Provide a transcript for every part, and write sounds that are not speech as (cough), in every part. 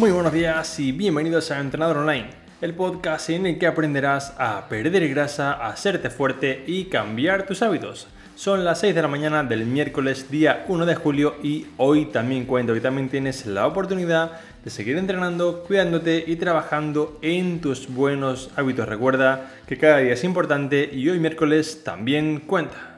Muy buenos días y bienvenidos a Entrenador Online, el podcast en el que aprenderás a perder grasa, a hacerte fuerte y cambiar tus hábitos. Son las 6 de la mañana del miércoles día 1 de julio y hoy también cuento que también tienes la oportunidad de seguir entrenando, cuidándote y trabajando en tus buenos hábitos. Recuerda que cada día es importante y hoy miércoles también cuenta.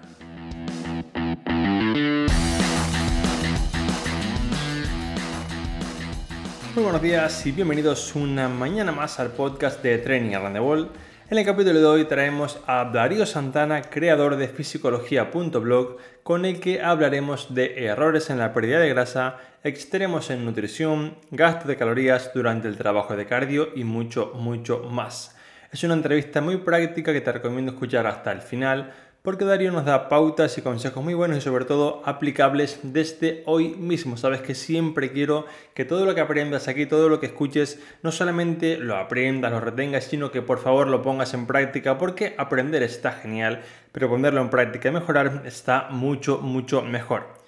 Buenos días y bienvenidos una mañana más al podcast de Training World. En el capítulo de hoy traemos a Darío Santana, creador de fisicología.blog, con el que hablaremos de errores en la pérdida de grasa, extremos en nutrición, gasto de calorías durante el trabajo de cardio y mucho, mucho más. Es una entrevista muy práctica que te recomiendo escuchar hasta el final porque Darío nos da pautas y consejos muy buenos y sobre todo aplicables desde hoy mismo. Sabes que siempre quiero que todo lo que aprendas aquí, todo lo que escuches, no solamente lo aprendas, lo retengas, sino que por favor lo pongas en práctica porque aprender está genial, pero ponerlo en práctica y mejorar está mucho, mucho mejor.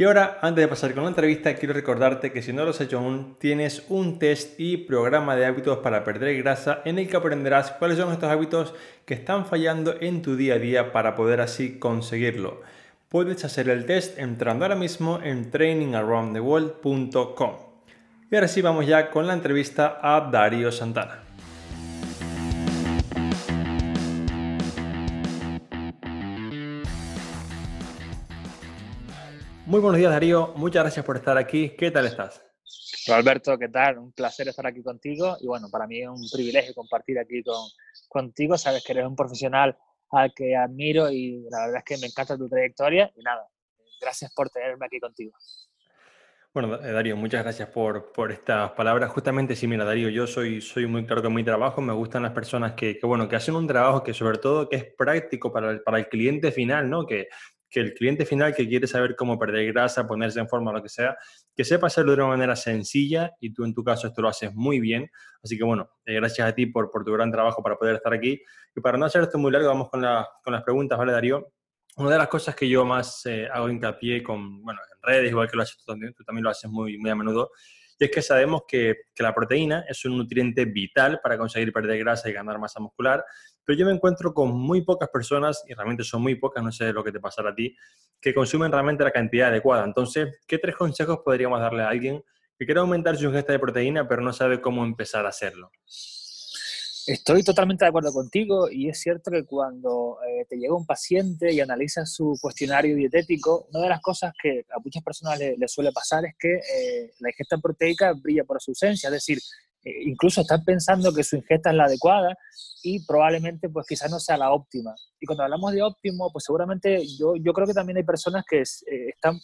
Y ahora, antes de pasar con la entrevista, quiero recordarte que si no lo has hecho aún, tienes un test y programa de hábitos para perder grasa en el que aprenderás cuáles son estos hábitos que están fallando en tu día a día para poder así conseguirlo. Puedes hacer el test entrando ahora mismo en trainingaroundtheworld.com. Y ahora sí vamos ya con la entrevista a Darío Santana. Muy buenos días Darío, muchas gracias por estar aquí. ¿Qué tal estás? Alberto, ¿qué tal? Un placer estar aquí contigo y bueno, para mí es un privilegio compartir aquí con, contigo. Sabes que eres un profesional al que admiro y la verdad es que me encanta tu trayectoria y nada, gracias por tenerme aquí contigo. Bueno, Darío, muchas gracias por, por, estas palabras. Justamente, sí, mira, Darío, yo soy, soy muy claro con mi trabajo, me gustan las personas que, que, bueno, que hacen un trabajo que sobre todo que es práctico para el, para el cliente final, ¿no? Que, que el cliente final que quiere saber cómo perder grasa, ponerse en forma, lo que sea, que sepa hacerlo de una manera sencilla y tú en tu caso esto lo haces muy bien. Así que bueno, eh, gracias a ti por, por, tu gran trabajo para poder estar aquí. Y para no hacer esto muy largo, vamos con, la, con las preguntas, ¿vale, Darío? Una de las cosas que yo más eh, hago hincapié con, bueno, en redes, igual que lo haces tú también, tú también lo haces muy, muy a menudo, y es que sabemos que, la proteína es un nutriente vital para conseguir perder grasa y ganar masa muscular, pero yo me encuentro con muy pocas personas, y realmente son muy pocas, no sé lo que te pasará a ti, que consumen realmente la cantidad adecuada. Entonces, ¿qué tres consejos podríamos darle a alguien que quiere aumentar su ingesta de proteína, pero no sabe cómo empezar a hacerlo? Estoy totalmente de acuerdo contigo y es cierto que cuando eh, te llega un paciente y analiza su cuestionario dietético, una de las cosas que a muchas personas les le suele pasar es que eh, la ingesta proteica brilla por su ausencia, es decir, eh, incluso están pensando que su ingesta es la adecuada y probablemente pues quizás no sea la óptima. Y cuando hablamos de óptimo, pues seguramente yo, yo creo que también hay personas que eh, están,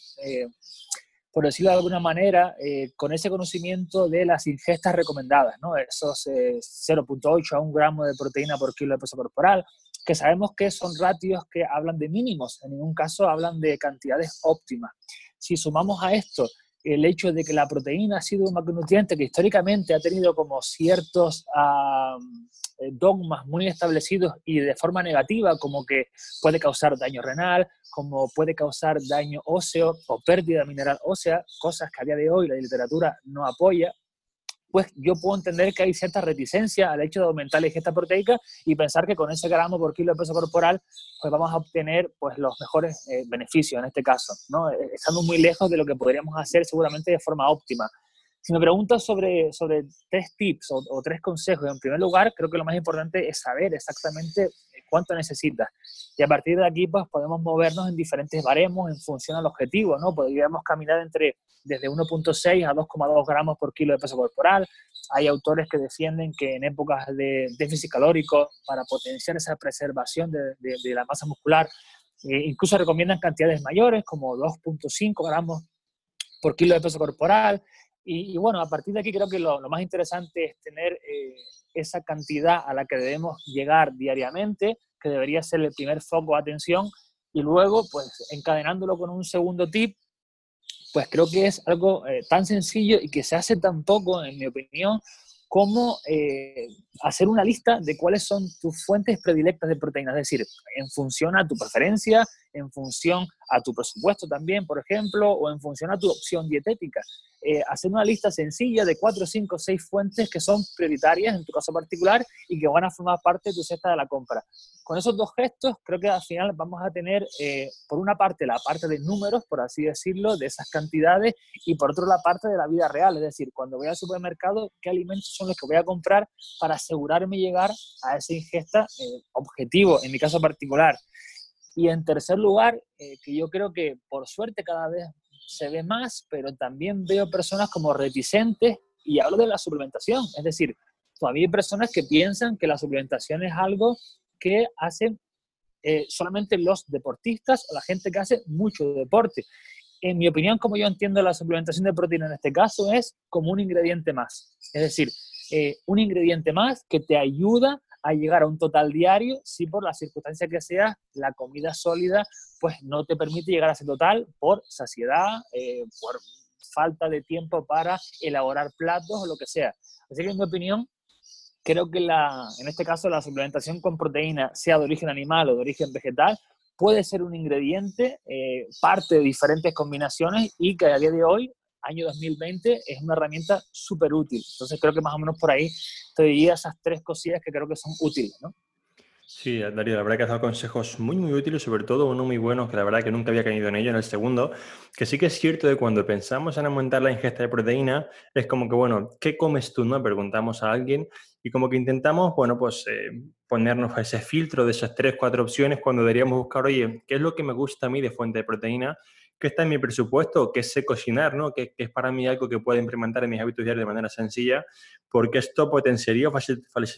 por decirlo de alguna manera, con ese conocimiento de las ingestas recomendadas, ¿no? esos 0.8 a 1 gramo de proteína por kilo de peso corporal, que sabemos que son ratios que hablan de mínimos, en ningún caso hablan de cantidades óptimas. Si sumamos a esto el hecho de que la proteína ha sido un macronutriente que históricamente ha tenido como ciertos eh, dogmas muy establecidos y de forma negativa, como que puede causar daño renal, como puede causar daño óseo o pérdida mineral ósea, cosas que a día de hoy la literatura no apoya, pues yo puedo entender que hay cierta reticencia al hecho de aumentar la ingesta proteica y pensar que con ese gramo por kilo de peso corporal pues vamos a obtener pues los mejores eh, beneficios en este caso, ¿no? Eh, estamos muy lejos de lo que podríamos hacer seguramente de forma óptima. Si me preguntas sobre, sobre tres tips o, o tres consejos, en primer lugar, creo que lo más importante es saber exactamente cuánto necesitas. Y a partir de aquí, pues podemos movernos en diferentes baremos en función al objetivo, ¿no? Podríamos caminar entre desde 1.6 a 2,2 gramos por kilo de peso corporal. Hay autores que defienden que en épocas de déficit calórico, para potenciar esa preservación de, de, la masa muscular, eh, incluso recomiendan cantidades mayores, como 2.5 gramos por kilo de peso corporal. Y, bueno, a partir de aquí creo que lo, lo más interesante es tener eh, esa cantidad a la que debemos llegar diariamente, que debería ser el primer foco de atención, y luego, pues encadenándolo con un segundo tip, pues creo que es algo eh, tan sencillo y que se hace tan poco, en mi opinión, como eh, hacer una lista de cuáles son tus fuentes predilectas de proteínas, es decir, en función a tu preferencia, en función a tu presupuesto también, por ejemplo, o en función a tu opción dietética. Eh, hacer una lista sencilla de cuatro, cinco, seis fuentes que son prioritarias en tu caso particular y que van a formar parte de tu cesta de la compra. Con esos dos gestos, creo que al final vamos a tener, eh, por una parte, la parte de números, por así decirlo, de esas cantidades, y por otro, la parte de la vida real. Es decir, cuando voy al supermercado, ¿qué alimentos son los que voy a comprar para asegurarme llegar a esa ingesta eh, objetivo, en mi caso particular? Y en tercer lugar, que yo creo que por suerte cada vez se ve más, pero también veo personas como reticentes y hablo de la suplementación. Es decir, todavía hay personas que piensan que la suplementación es algo que hacen eh, solamente los deportistas o la gente que hace mucho deporte. En mi opinión, como yo entiendo la suplementación de proteína en este caso, es como un ingrediente más. Es decir, eh, un ingrediente más que te ayuda a llegar a un total diario si por la circunstancia que sea la comida sólida pues no te permite llegar a ese total por saciedad, eh, por falta de tiempo para elaborar platos o lo que sea. Así que en mi opinión, creo que la, en este caso la suplementación con proteína, sea de origen animal o de origen vegetal, puede ser un ingrediente, eh, parte de diferentes combinaciones y que a día de hoy año 2020 es una herramienta súper útil. Entonces creo que más o menos por ahí te diría esas tres cosillas que creo que son útiles, ¿no? Sí, Darío, la verdad que has dado consejos muy, muy útiles, sobre todo uno muy bueno, que la verdad que nunca había caído en ello, en el segundo, que sí que es cierto de cuando pensamos en aumentar la ingesta de proteína, es como que, bueno, ¿qué comes tú? No? Preguntamos a alguien y como que intentamos, bueno, pues eh, ponernos ese filtro de esas tres, cuatro opciones cuando deberíamos buscar, oye, ¿qué es lo que me gusta a mí de fuente de proteína? ¿Qué está en mi presupuesto? ¿Qué sé cocinar? ¿no? ¿Qué, es para mí algo que puedo implementar en mis hábitos diarios de manera sencilla? Porque esto potenciaría,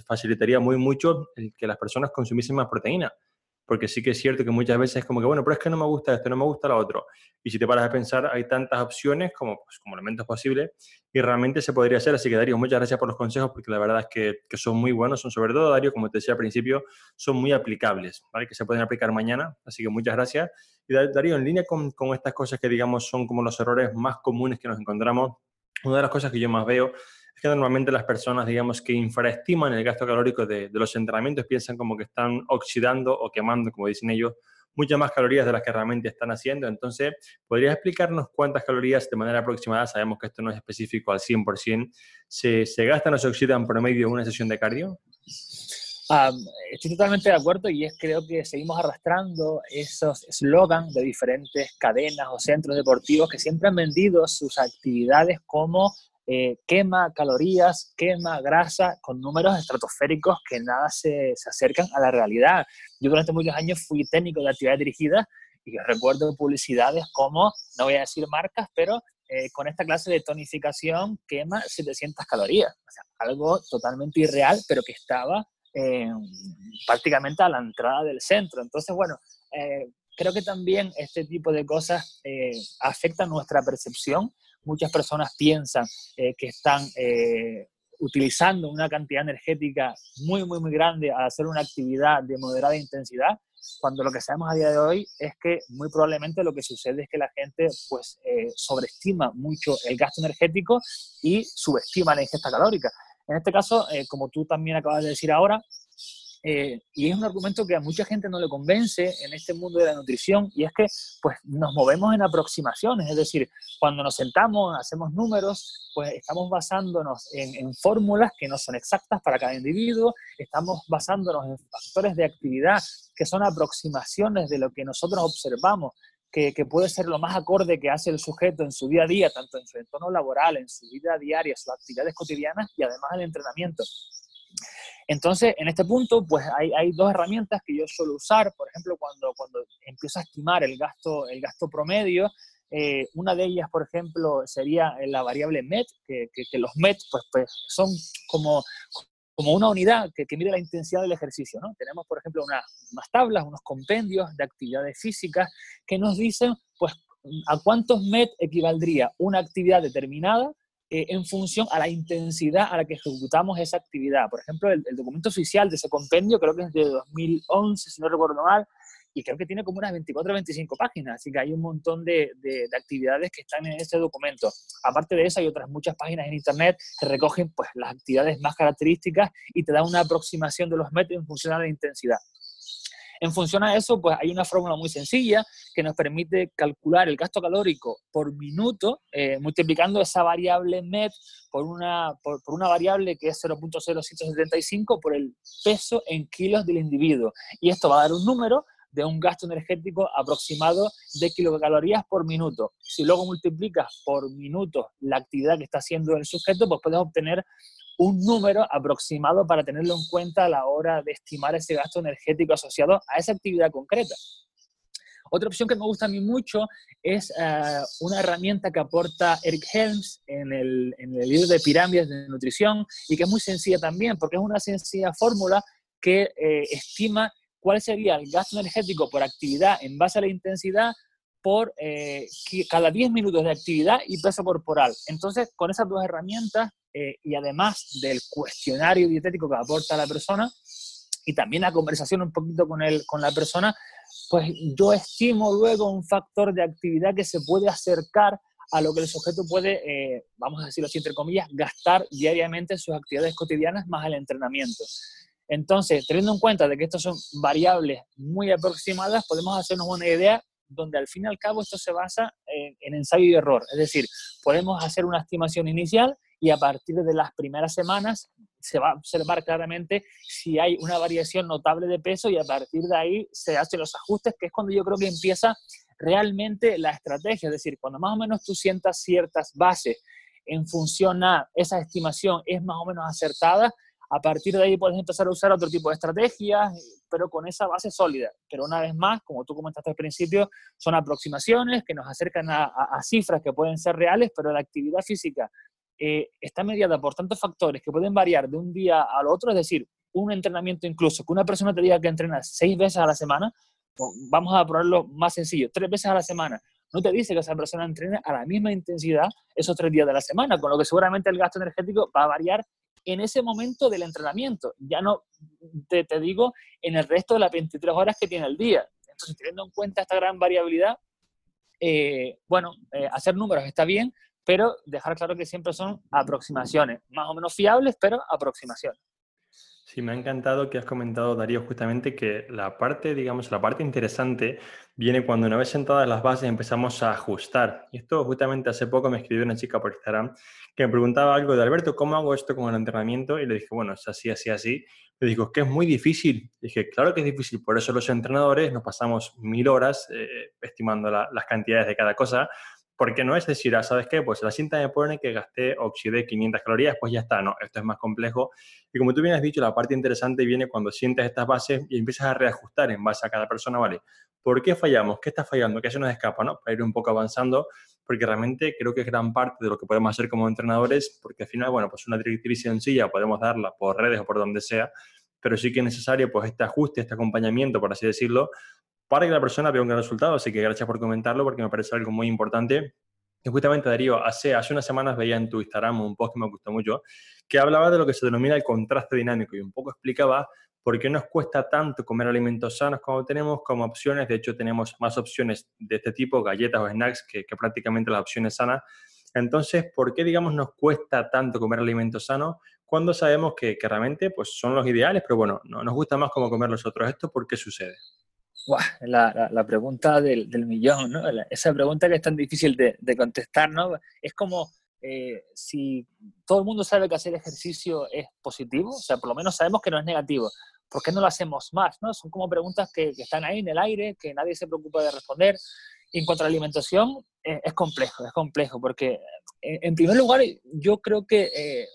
facilitaría muy mucho el que las personas consumiesen más proteína porque sí que es cierto que muchas veces es como que, bueno, pero es que no me gusta esto, no me gusta lo otro. Y si te paras a pensar, hay tantas opciones como, pues, como elementos posibles y realmente se podría hacer. Así que, Darío, muchas gracias por los consejos porque la verdad es que, que son muy buenos, son sobre todo, Darío, como te decía al principio, son muy aplicables, ¿vale? Que se pueden aplicar mañana. Así que muchas gracias. Y Darío, en línea con, con estas cosas que, digamos, son como los errores más comunes que nos encontramos, una de las cosas que yo más veo es que normalmente las personas, digamos, que infraestiman el gasto calórico de, los entrenamientos piensan como que están oxidando o quemando, como dicen ellos, muchas más calorías de las que realmente están haciendo. Entonces, ¿podrías explicarnos cuántas calorías de manera aproximada, sabemos que esto no es específico al 100%, se, se gastan o se oxidan promedio en una sesión de cardio? estoy totalmente de acuerdo y es creo que seguimos arrastrando esos eslogans de diferentes cadenas o centros deportivos que siempre han vendido sus actividades como eh, quema calorías, quema grasa con números estratosféricos que nada se, se, acercan a la realidad. Yo durante muchos años fui técnico de actividad dirigida y recuerdo publicidades como, no voy a decir marcas, pero eh, con esta clase de tonificación quema 700 calorías. Algo totalmente irreal, pero que estaba eh, prácticamente a la entrada del centro. Entonces, bueno, creo que también este tipo de cosas afectan nuestra percepción muchas personas piensan eh, que están eh, utilizando una cantidad energética muy, muy, muy grande al hacer una actividad de moderada intensidad, cuando lo que sabemos a día de hoy es que muy probablemente lo que sucede es que la gente pues eh, sobreestima mucho el gasto energético y subestima la ingesta calórica. En este caso, como tú también acabas de decir ahora, eh, y es un argumento que a mucha gente no le convence en este mundo de la nutrición y es que pues nos movemos en aproximaciones, es decir, cuando nos sentamos, hacemos números, pues estamos basándonos en, en fórmulas que no son exactas para cada individuo, estamos basándonos en factores de actividad que son aproximaciones de lo que nosotros observamos que, que, puede ser lo más acorde que hace el sujeto en su día a día, tanto en su entorno laboral, en su vida diaria, sus actividades cotidianas y además el entrenamiento. Entonces, en este punto, pues hay, hay, dos herramientas que yo suelo usar, por ejemplo, cuando, cuando empiezo a estimar el gasto, el gasto promedio, eh, una de ellas, por ejemplo, sería la variable MET, que, que, los MET pues, pues, son como, como una unidad que, que, mide la intensidad del ejercicio. ¿no? Tenemos, por ejemplo, unas tablas, unos compendios de actividades físicas que nos dicen pues, a cuántos MET equivaldría una actividad determinada eh, en función a la intensidad a la que ejecutamos esa actividad. Por ejemplo, el, documento oficial de ese compendio creo que es de 2011, si no recuerdo mal, y creo que tiene como unas 24 o 25 páginas, así que hay un montón de, de, actividades que están en ese documento. Aparte de eso, hay otras muchas páginas en Internet que recogen pues, las actividades más características y te dan una aproximación de los métodos en función a la intensidad. En función a eso, pues hay una fórmula muy sencilla que nos permite calcular el gasto calórico por minuto, eh, multiplicando esa variable MET por una, por, una variable que es 0.0175 por el peso en kilos del individuo. Y esto va a dar un número de un gasto energético aproximado de kilocalorías por minuto. Si luego multiplicas por minuto la actividad que está haciendo el sujeto, pues puedes obtener un número aproximado para tenerlo en cuenta a la hora de estimar ese gasto energético asociado a esa actividad concreta. Otra opción que me gusta a mí mucho es eh, una herramienta que aporta Eric Helms en el, en libro de pirámides de nutrición y que es muy sencilla también, porque es una sencilla fórmula que eh, estima cuál sería el gasto energético por actividad en base a la intensidad por eh, cada 10 minutos de actividad y peso corporal. Entonces, con esas dos herramientas eh, y además del cuestionario dietético que aporta la persona y también la conversación un poquito con, el, con la persona, pues yo estimo luego un factor de actividad que se puede acercar a lo que el sujeto puede, eh, vamos a decirlo así entre comillas, gastar diariamente en sus actividades cotidianas más el entrenamiento. Entonces, teniendo en cuenta de que estas son variables muy aproximadas, podemos hacernos una idea donde al fin y al cabo esto se basa en, en ensayo y error. Es decir, podemos hacer una estimación inicial y a partir de las primeras semanas se va a observar claramente si hay una variación notable de peso y a partir de ahí se hacen los ajustes, que es cuando yo creo que empieza realmente la estrategia, es decir, cuando más o menos tú sientas ciertas bases en función a esa estimación es más o menos acertada, a partir de ahí puedes empezar a usar otro tipo de estrategias, pero con esa base sólida. Pero una vez más, como tú comentaste al principio, son aproximaciones que nos acercan a, cifras que pueden ser reales, pero la actividad física eh, está mediada por tantos factores que pueden variar de un día al otro, es decir, un entrenamiento incluso, que una persona te diga que entrena seis veces a la semana, vamos a ponerlo más sencillo, tres veces a la semana, no te dice que esa persona entrene a la misma intensidad esos tres días de la semana, con lo que seguramente el gasto energético va a variar en ese momento del entrenamiento, ya no te, digo en el resto de las 23 horas que tiene el día. Entonces, teniendo en cuenta esta gran variabilidad, eh, bueno, eh, hacer números está bien, pero dejar claro que siempre son aproximaciones, más o menos fiables, pero aproximaciones. Sí, me ha encantado que has comentado, Darío, justamente que la parte, digamos, la parte interesante viene cuando una vez sentadas las bases empezamos a ajustar. Y esto justamente hace poco me escribió una chica por Instagram que me preguntaba algo de Alberto, ¿cómo hago esto con el entrenamiento? Y le dije, bueno, es así, así, así. Le dijo, es que es muy difícil. dije, claro que es difícil, por eso los entrenadores nos pasamos mil horas eh, estimando las cantidades de cada cosa, porque no es decir, ah, ¿sabes qué? Pues la cinta me pone que gasté, oxidé 500 calorías, pues ya está. No, esto es más complejo. Y como tú bien has dicho, la parte interesante viene cuando sientes estas bases y empiezas a reajustar en base a cada persona, ¿vale? ¿Por qué fallamos? ¿Qué está fallando? ¿Qué se nos escapa? ¿no? Para ir un poco avanzando, porque realmente creo que es gran parte de lo que podemos hacer como entrenadores, porque al final, bueno, pues una directriz sencilla podemos darla por redes o por donde sea, pero sí que es necesario pues este ajuste, este acompañamiento, por así decirlo, para que la persona vea un gran resultado. Así que gracias por comentarlo porque me parece algo muy importante. Y justamente, Darío, hace, hace unas semanas veía en tu Instagram un post que me gustó mucho, que hablaba de lo que se denomina el contraste dinámico y un poco explicaba por qué nos cuesta tanto comer alimentos sanos como tenemos como opciones. De hecho, tenemos más opciones de este tipo, galletas o snacks, que, prácticamente las opciones sanas. Entonces, ¿por qué, digamos, nos cuesta tanto comer alimentos sanos cuando sabemos que, que realmente pues, son los ideales, pero bueno, no, nos gusta más como comer los otros? ¿Esto por qué sucede? La, la, pregunta del, del millón, ¿no? esa pregunta que es tan difícil de, de contestar, ¿no? Es como eh, si todo el mundo sabe que hacer ejercicio es positivo, o sea, por lo menos sabemos que no es negativo, ¿por qué no lo hacemos más? ¿no? Son como preguntas que, que están ahí en el aire, que nadie se preocupa de responder. Y en cuanto a la alimentación, eh, es complejo, es complejo, porque eh, en primer lugar, yo creo que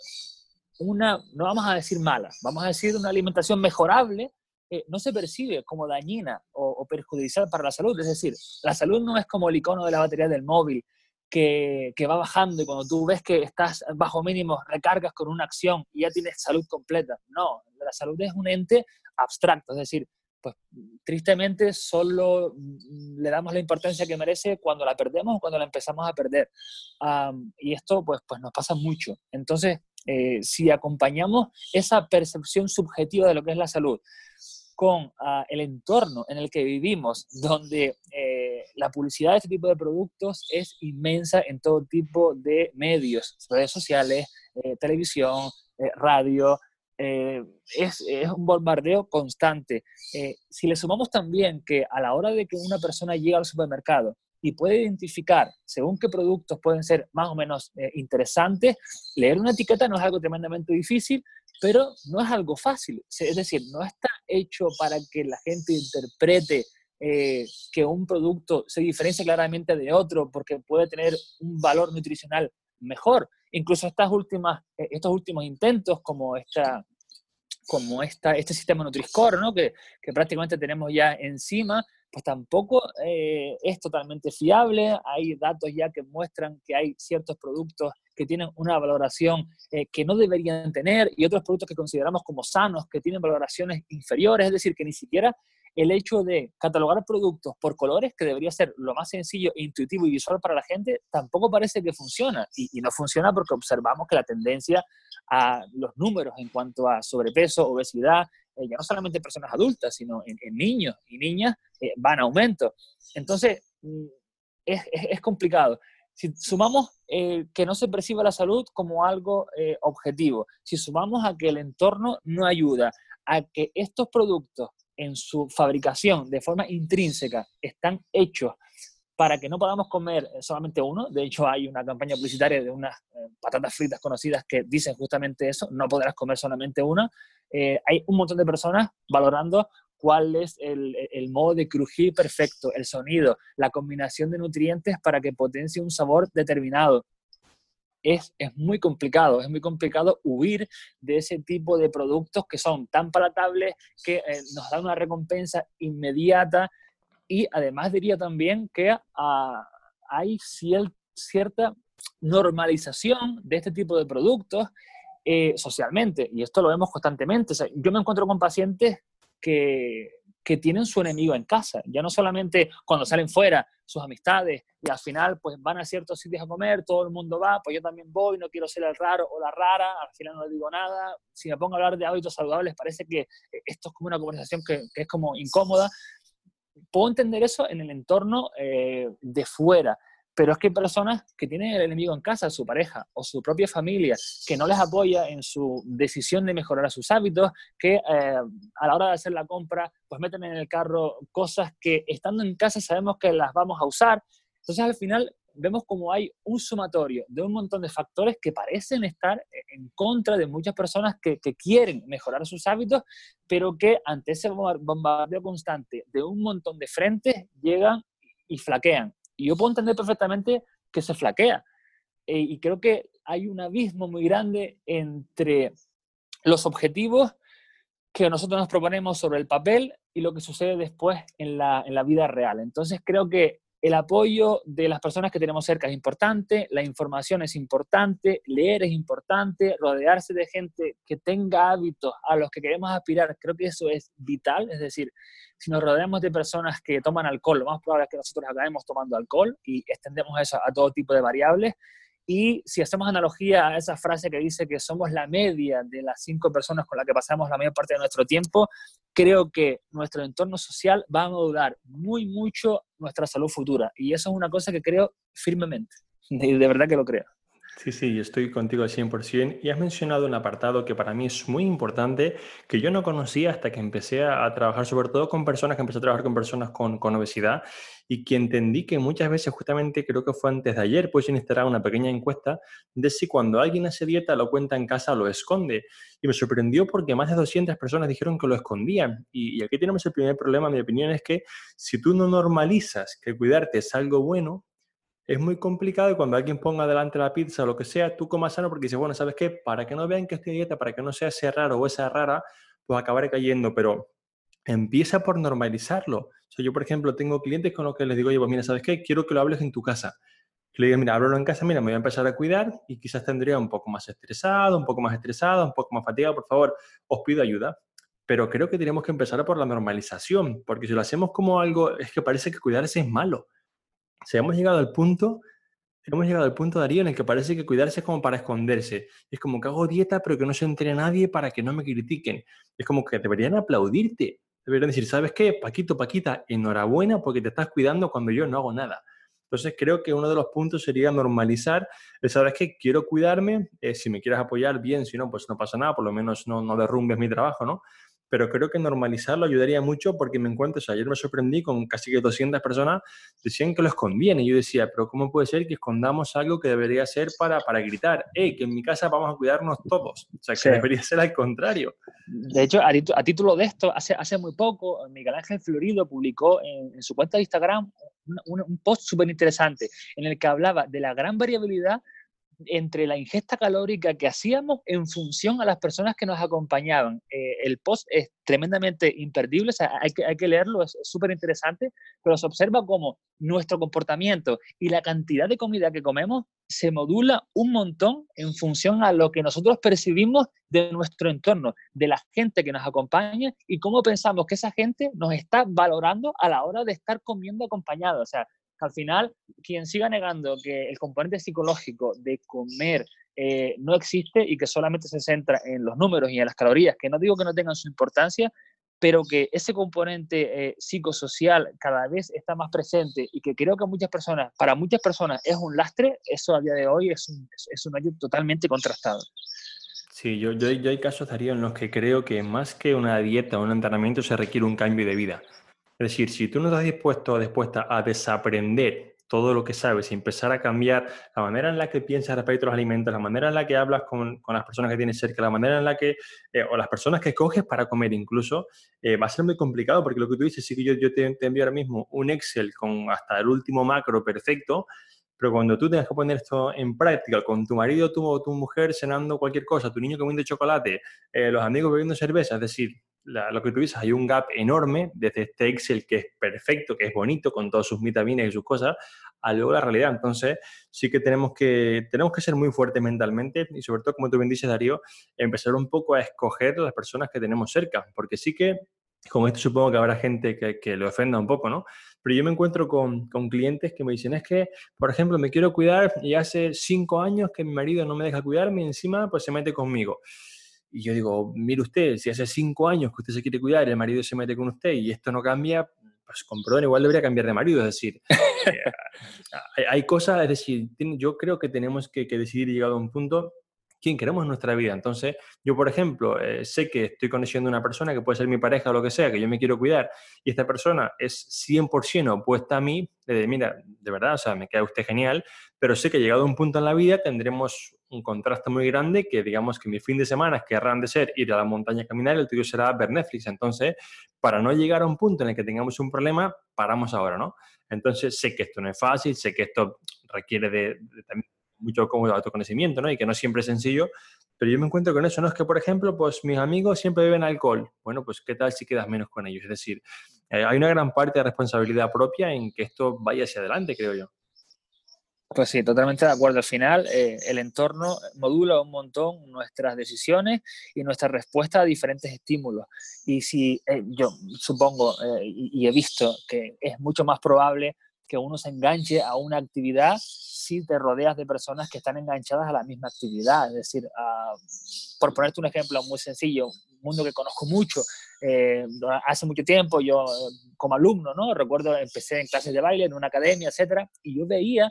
una, no vamos a decir mala, vamos a decir una alimentación mejorable, eh, no se percibe como dañina o, perjudicial para la salud. Es decir, la salud no es como el icono de la batería del móvil que, va bajando y cuando tú ves que estás bajo mínimo recargas con una acción y ya tienes salud completa. No, la salud es un ente abstracto, es decir, pues tristemente solo le damos la importancia que merece cuando la perdemos o cuando la empezamos a perder. y esto pues, pues nos pasa mucho. Entonces, eh, si acompañamos esa percepción subjetiva de lo que es la salud con ah, el entorno en el que vivimos, donde eh, la publicidad de este tipo de productos es inmensa en todo tipo de medios, redes sociales, eh, televisión, eh, radio, eh, es, es, un bombardeo constante. Eh, si le sumamos también que a la hora de que una persona llega al supermercado y puede identificar según qué productos pueden ser más o menos eh, interesantes, leer una etiqueta no es algo tremendamente difícil, pero no es algo fácil. Es decir, no está hecho para que la gente interprete que un producto se diferencia claramente de otro porque puede tener un valor nutricional mejor. Incluso estas últimas, eh, estos últimos intentos, como, esta, como esta, este sistema Nutri-Score, ¿no? que, que, prácticamente tenemos ya encima, pues tampoco eh, es totalmente fiable. Hay datos ya que muestran que hay ciertos productos que tienen una valoración eh, que no deberían tener y otros productos que consideramos como sanos que tienen valoraciones inferiores, es decir, que ni siquiera el hecho de catalogar productos por colores, que debería ser lo más sencillo, intuitivo y visual para la gente, tampoco parece que funciona. Y, no funciona porque observamos que la tendencia a los números en cuanto a sobrepeso, obesidad, eh, ya no solamente en personas adultas, sino en, niños y niñas, eh, van a aumento. Entonces, mm, es, complicado. Si sumamos eh, que no se perciba la salud como algo objetivo, si sumamos a que el entorno no ayuda, a que estos productos en su fabricación de forma intrínseca están hechos para que no podamos comer solamente uno. De hecho, hay una campaña publicitaria de unas eh, patatas fritas conocidas que dicen justamente eso, no podrás comer solamente una. Eh, hay un montón de personas valorando cuál es el, el, modo de crujir perfecto, el sonido, la combinación de nutrientes para que potencie un sabor determinado es, muy complicado, es muy complicado huir de ese tipo de productos que son tan palatables, que eh, nos dan una recompensa inmediata y además diría también que ah, hay cierta normalización de este tipo de productos eh, socialmente y esto lo vemos constantemente. yo me encuentro con pacientes que, que tienen su enemigo en casa, ya no solamente cuando salen fuera, sus amistades, y al final pues van a ciertos sitios a comer, todo el mundo va, pues yo también voy, no quiero ser el raro o la rara, al final no le digo nada, si me pongo a hablar de hábitos saludables parece que esto es como una conversación que, que es como incómoda, puedo entender eso en el entorno eh, de fuera, pero es que hay personas que tienen el enemigo en casa, su pareja o su propia familia, que no les apoya en su decisión de mejorar sus hábitos, que eh, a la hora de hacer la compra, pues meten en el carro cosas que estando en casa sabemos que las vamos a usar. Entonces al final vemos como hay un sumatorio de un montón de factores que parecen estar en contra de muchas personas que, que quieren mejorar sus hábitos, pero que ante ese bombardeo constante de un montón de frentes llegan y flaquean. Y yo puedo entender perfectamente que se flaquea. Eh, y creo que hay un abismo muy grande entre los objetivos que nosotros nos proponemos sobre el papel y lo que sucede después en la, en la vida real. Entonces creo que el apoyo de las personas que tenemos cerca es importante, la información es importante, leer es importante, rodearse de gente que tenga hábitos a los que queremos aspirar, creo que eso es vital, es decir, si nos rodeamos de personas que toman alcohol, lo más probable es que nosotros acabemos tomando alcohol y extendemos eso a todo tipo de variables. Y si hacemos analogía a esa frase que dice que somos la media de las cinco personas con las que pasamos la mayor parte de nuestro tiempo, creo que nuestro entorno social va a modular muy mucho nuestra salud futura. Y eso es una cosa que creo firmemente. (laughs) De, de verdad que lo creo. Sí, sí, estoy contigo al 100%. Y has mencionado un apartado que para mí es muy importante, que yo no conocía hasta que empecé a, trabajar, sobre todo con personas, que empecé a trabajar con personas con, con, obesidad, y que entendí que muchas veces, justamente creo que fue antes de ayer, pues instalar una pequeña encuesta de si cuando alguien hace dieta lo cuenta en casa o lo esconde. Y me sorprendió porque más de 200 personas dijeron que lo escondían. Y, y aquí tenemos el primer problema, mi opinión es que si tú no normalizas que cuidarte es algo bueno, es muy complicado y cuando alguien ponga delante la pizza o lo que sea, tú comas sano porque dices, bueno, ¿sabes qué? Para que no vean que estoy dieta, para que no sea ese raro o esa rara, pues acabaré cayendo, pero empieza por normalizarlo. Yo, por ejemplo, tengo clientes con los que les digo, oye, pues mira, ¿sabes qué? Quiero que lo hables en tu casa. Le digas, mira, háblalo en casa, mira, me voy a empezar a cuidar y quizás tendría un poco más estresado, un poco más estresado, un poco más fatigado, por favor, os pido ayuda. Pero creo que tenemos que empezar por la normalización, porque si lo hacemos como algo, es que parece que cuidarse es malo si hemos llegado al punto, hemos llegado al punto, Darío, en el que parece que cuidarse es como para esconderse. Es como que hago dieta, pero que no se entere nadie para que no me critiquen. Es como que deberían aplaudirte. Deberían decir, ¿sabes qué? Paquito, Paquita, enhorabuena porque te estás cuidando cuando yo no hago nada. Entonces creo que uno de los puntos sería normalizar, sabes que quiero cuidarme, eh, si me quieres apoyar, bien, si no, pues no pasa nada, por lo menos no, no derrumbes mi trabajo, ¿no? Pero creo que normalizarlo ayudaría mucho porque me encuentro, o sea, ayer me sorprendí con casi que 200 personas, decían que lo escondían y yo decía, pero ¿cómo puede ser que escondamos algo que debería ser para, para gritar? ¡Eh, que en mi casa vamos a cuidarnos todos! O sea, que debería ser al contrario. De hecho, a, título de esto, hace, hace muy poco, Miguel Ángel Florido publicó en, su cuenta de Instagram un, un post súper interesante en el que hablaba de la gran variabilidad entre la ingesta calórica que hacíamos en función a las personas que nos acompañaban. Eh, el post es tremendamente imperdible, hay que, hay que leerlo, es súper interesante, pero se observa cómo nuestro comportamiento y la cantidad de comida que comemos se modula un montón en función a lo que nosotros percibimos de nuestro entorno, de la gente que nos acompaña y cómo pensamos que esa gente nos está valorando a la hora de estar comiendo acompañado. O sea, al final, quien siga negando que el componente psicológico de comer eh, no existe y que solamente se centra en los números y en las calorías, que no digo que no tengan su importancia, pero que ese componente eh, psicosocial cada vez está más presente y que creo que muchas personas, para muchas personas es un lastre, eso a día de hoy es un, es un ayudo totalmente contrastado. Sí, yo, yo, yo hay casos, Darío, en los que creo que más que una dieta o un entrenamiento se requiere un cambio de vida. Es decir, si tú no estás dispuesto o dispuesta a desaprender todo lo que sabes y empezar a cambiar la manera en la que piensas respecto a los alimentos, la manera en la que hablas con, las personas que tienes cerca, la manera en la que, eh, o las personas que escoges para comer incluso, eh, va a ser muy complicado porque lo que tú dices, sí que yo, yo te, te, envío ahora mismo un Excel con hasta el último macro perfecto, pero cuando tú tengas que poner esto en práctica con tu marido, tu, tu mujer cenando cualquier cosa, tu niño comiendo chocolate, eh, los amigos bebiendo cerveza, es decir, lo que tú dices, hay un gap enorme desde este Excel que es perfecto, que es bonito, con todas sus vitaminas y sus cosas, a luego la realidad. Entonces, sí que tenemos que, tenemos que ser muy fuertes mentalmente y sobre todo, como tú bien dices, Darío, empezar un poco a escoger las personas que tenemos cerca, porque sí que con esto supongo que habrá gente que, que le ofenda un poco, ¿no? Pero yo me encuentro con, con, clientes que me dicen, es que, por ejemplo, me quiero cuidar y hace cinco años que mi marido no me deja cuidarme y encima pues se mete conmigo. Y yo digo, mire usted, si hace cinco años que usted se quiere cuidar, el marido se mete con usted y esto no cambia, pues con perdón, igual debería cambiar de marido. Es decir, (laughs) (laughs) hay, cosas, es decir, yo creo que tenemos que, que decidir llegado a un punto quién queremos en nuestra vida. Entonces, yo, por ejemplo, eh, sé que estoy conociendo a una persona que puede ser mi pareja o lo que sea, que yo me quiero cuidar, y esta persona es 100% opuesta a mí, de mira, de verdad, o sea, me queda usted genial, pero sé que llegado a un punto en la vida tendremos un contraste muy grande que digamos que mi fin de semana querrán de ser ir a la montaña a caminar, el tuyo será ver Netflix. Entonces, para no llegar a un punto en el que tengamos un problema, paramos ahora, ¿no? Entonces, sé que esto no es fácil, sé que esto requiere de, de mucho autoconocimiento, ¿no? Y que no siempre es sencillo, pero yo me encuentro con eso, ¿no? Es que, por ejemplo, pues mis amigos siempre beben alcohol. Bueno, pues ¿qué tal si quedas menos con ellos? Es decir, eh, hay una gran parte de responsabilidad propia en que esto vaya hacia adelante, creo yo. Pues sí, totalmente de acuerdo. Al final, eh, el entorno modula un montón nuestras decisiones y nuestra respuesta a diferentes estímulos. Y si eh, yo supongo y, he visto que es mucho más probable que uno se enganche a una actividad si te rodeas de personas que están enganchadas a la misma actividad. Es decir, por ponerte un ejemplo muy sencillo, un mundo que conozco mucho, eh, hace mucho tiempo yo como alumno, ¿no? Recuerdo, empecé en clases de baile, en una academia, etcétera, y yo veía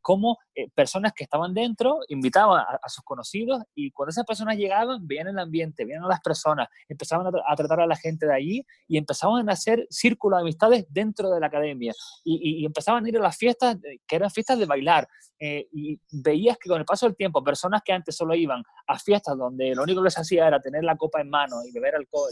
cómo eh, personas que estaban dentro invitaban a, sus conocidos y cuando esas personas llegaban, veían el ambiente, veían a las personas, empezaban a, tratar a la gente de allí y empezaban a hacer círculos de amistades dentro de la academia. Y, empezaban a ir a las fiestas que eran fiestas de bailar eh, y veías que con el paso del tiempo personas que antes solo iban a fiestas donde lo único que les hacía era tener la copa en mano y beber alcohol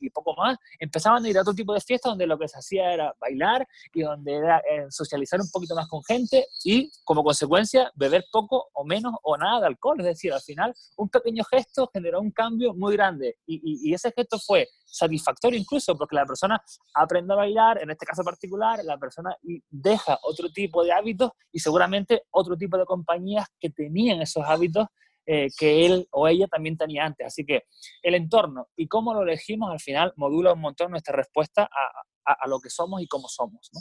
y, poco más, empezaban a ir a otro tipo de fiestas donde lo que se hacía era bailar y donde era eh, socializar un poquito más con gente y como consecuencia beber poco o menos o nada de alcohol. Es decir, al final un pequeño gesto generó un cambio muy grande y, ese gesto fue satisfactorio incluso porque la persona aprende a bailar, en este caso particular, la persona deja otro tipo de hábitos y seguramente otro tipo de compañías que tenían esos hábitos eh, que él o ella también tenía antes. Así que el entorno y cómo lo elegimos al final modula un montón nuestra respuesta a, a, a lo que somos y cómo somos. ¿no?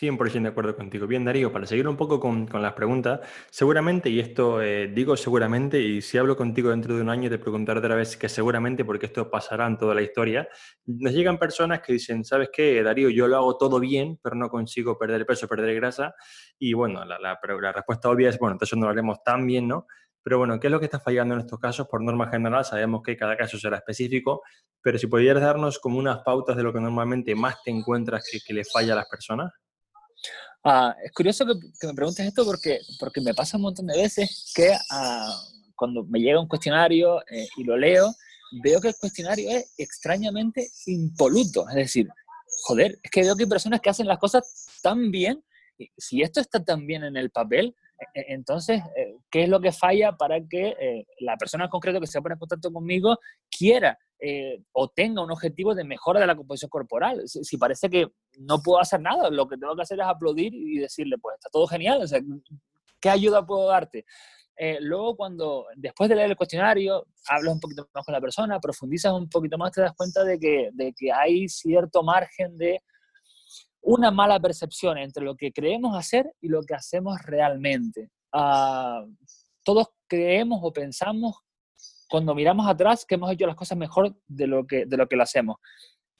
100% de acuerdo contigo. Bien, Darío, para seguir un poco con, las preguntas, seguramente, y esto eh, digo seguramente, y si hablo contigo dentro de un año te preguntaré otra vez que seguramente, porque esto pasará en toda la historia, nos llegan personas que dicen, ¿sabes qué, Darío? Yo lo hago todo bien, pero no consigo perder peso, perder grasa. Y bueno, la, la, respuesta obvia es, bueno, entonces no lo haremos tan bien, ¿no? Pero bueno, ¿qué es lo que está fallando en estos casos? Por norma general, sabemos que cada caso será específico, pero si pudieras darnos como unas pautas de lo que normalmente más te encuentras que le falla a las personas. Ah, es curioso que, me preguntes esto porque, porque me pasa un montón de veces que ah, cuando me llega un cuestionario eh, y lo leo, veo que el cuestionario es extrañamente impoluto. Es decir, joder, es que veo que hay personas que hacen las cosas tan bien. Si esto está tan bien en el papel, entonces, eh, ¿qué es lo que falla para que eh, la persona en concreto que se pone en contacto conmigo quiera eh, o tenga un objetivo de mejora de la composición corporal? Si, parece que no puedo hacer nada, lo que tengo que hacer es aplaudir y decirle, pues está todo genial, o sea, ¿qué ayuda puedo darte? luego, cuando después de leer el cuestionario, hablas un poquito más con la persona, profundizas un poquito más, te das cuenta de que, de que hay cierto margen de una mala percepción entre lo que creemos hacer y lo que hacemos realmente. Ah, todos creemos o pensamos cuando miramos atrás que hemos hecho las cosas mejor de lo que, de lo, que lo hacemos.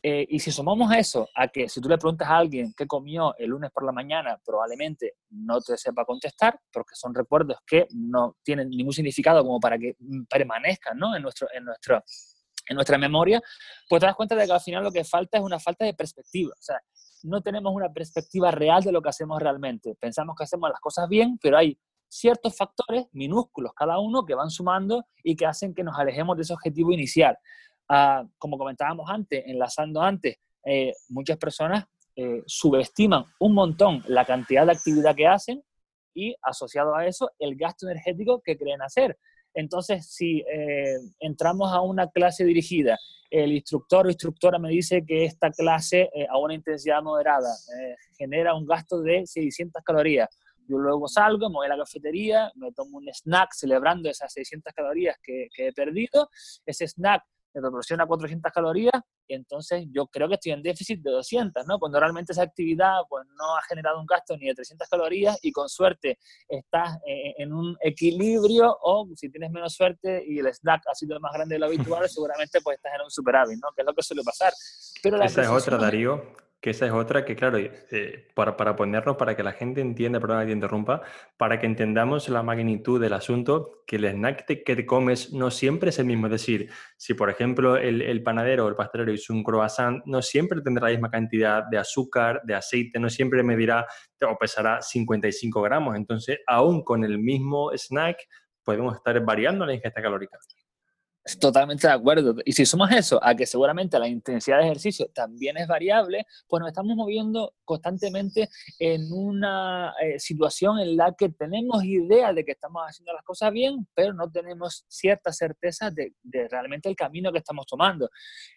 Eh, y si sumamos eso a que si tú le preguntas a alguien qué comió el lunes por la mañana, probablemente no te sepa contestar, porque son recuerdos que no tienen ningún significado como para que permanezcan ¿no? en, nuestro, en, nuestro, en nuestra memoria, pues te das cuenta de que al final lo que falta es una falta de perspectiva. O sea, no tenemos una perspectiva real de lo que hacemos realmente. Pensamos que hacemos las cosas bien, pero hay ciertos factores, minúsculos cada uno, que van sumando y que hacen que nos alejemos de ese objetivo inicial. Ah, como comentábamos antes, enlazando antes, eh, muchas personas eh, subestiman un montón la cantidad de actividad que hacen y asociado a eso el gasto energético que creen hacer. Entonces, si eh, entramos a una clase dirigida, el instructor o instructora me dice que esta clase eh, a una intensidad moderada eh, genera un gasto de 600 calorías. Yo luego salgo, me voy a la cafetería, me tomo un snack celebrando esas 600 calorías que, que he perdido. Ese snack me proporciona 400 calorías y entonces yo creo que estoy en déficit de 200, ¿no? Cuando realmente esa actividad pues no ha generado un gasto ni de 300 calorías y con suerte estás eh, en un equilibrio o si tienes menos suerte y el snack ha sido más grande de lo habitual, (laughs) seguramente pues estás en un superávit, ¿no? Que es lo que suele pasar. Pero Esa es otra, Darío, que esa es otra que, claro, eh, para, para, ponernos, para que la gente entienda, perdón que te interrumpa, para que entendamos la magnitud del asunto, que el snack que comes no siempre es el mismo. Es decir, si por ejemplo el, el panadero o el pastelero hizo un croissant, no siempre tendrá la misma cantidad de azúcar, de aceite, no siempre medirá o pesará 55 gramos. Entonces, aún con el mismo snack, podemos estar variando la ingesta calórica. Totalmente de acuerdo. Y si sumas eso a que seguramente la intensidad de ejercicio también es variable, pues nos estamos moviendo constantemente en una eh, situación en la que tenemos idea de que estamos haciendo las cosas bien, pero no tenemos cierta certeza de, de realmente el camino que estamos tomando.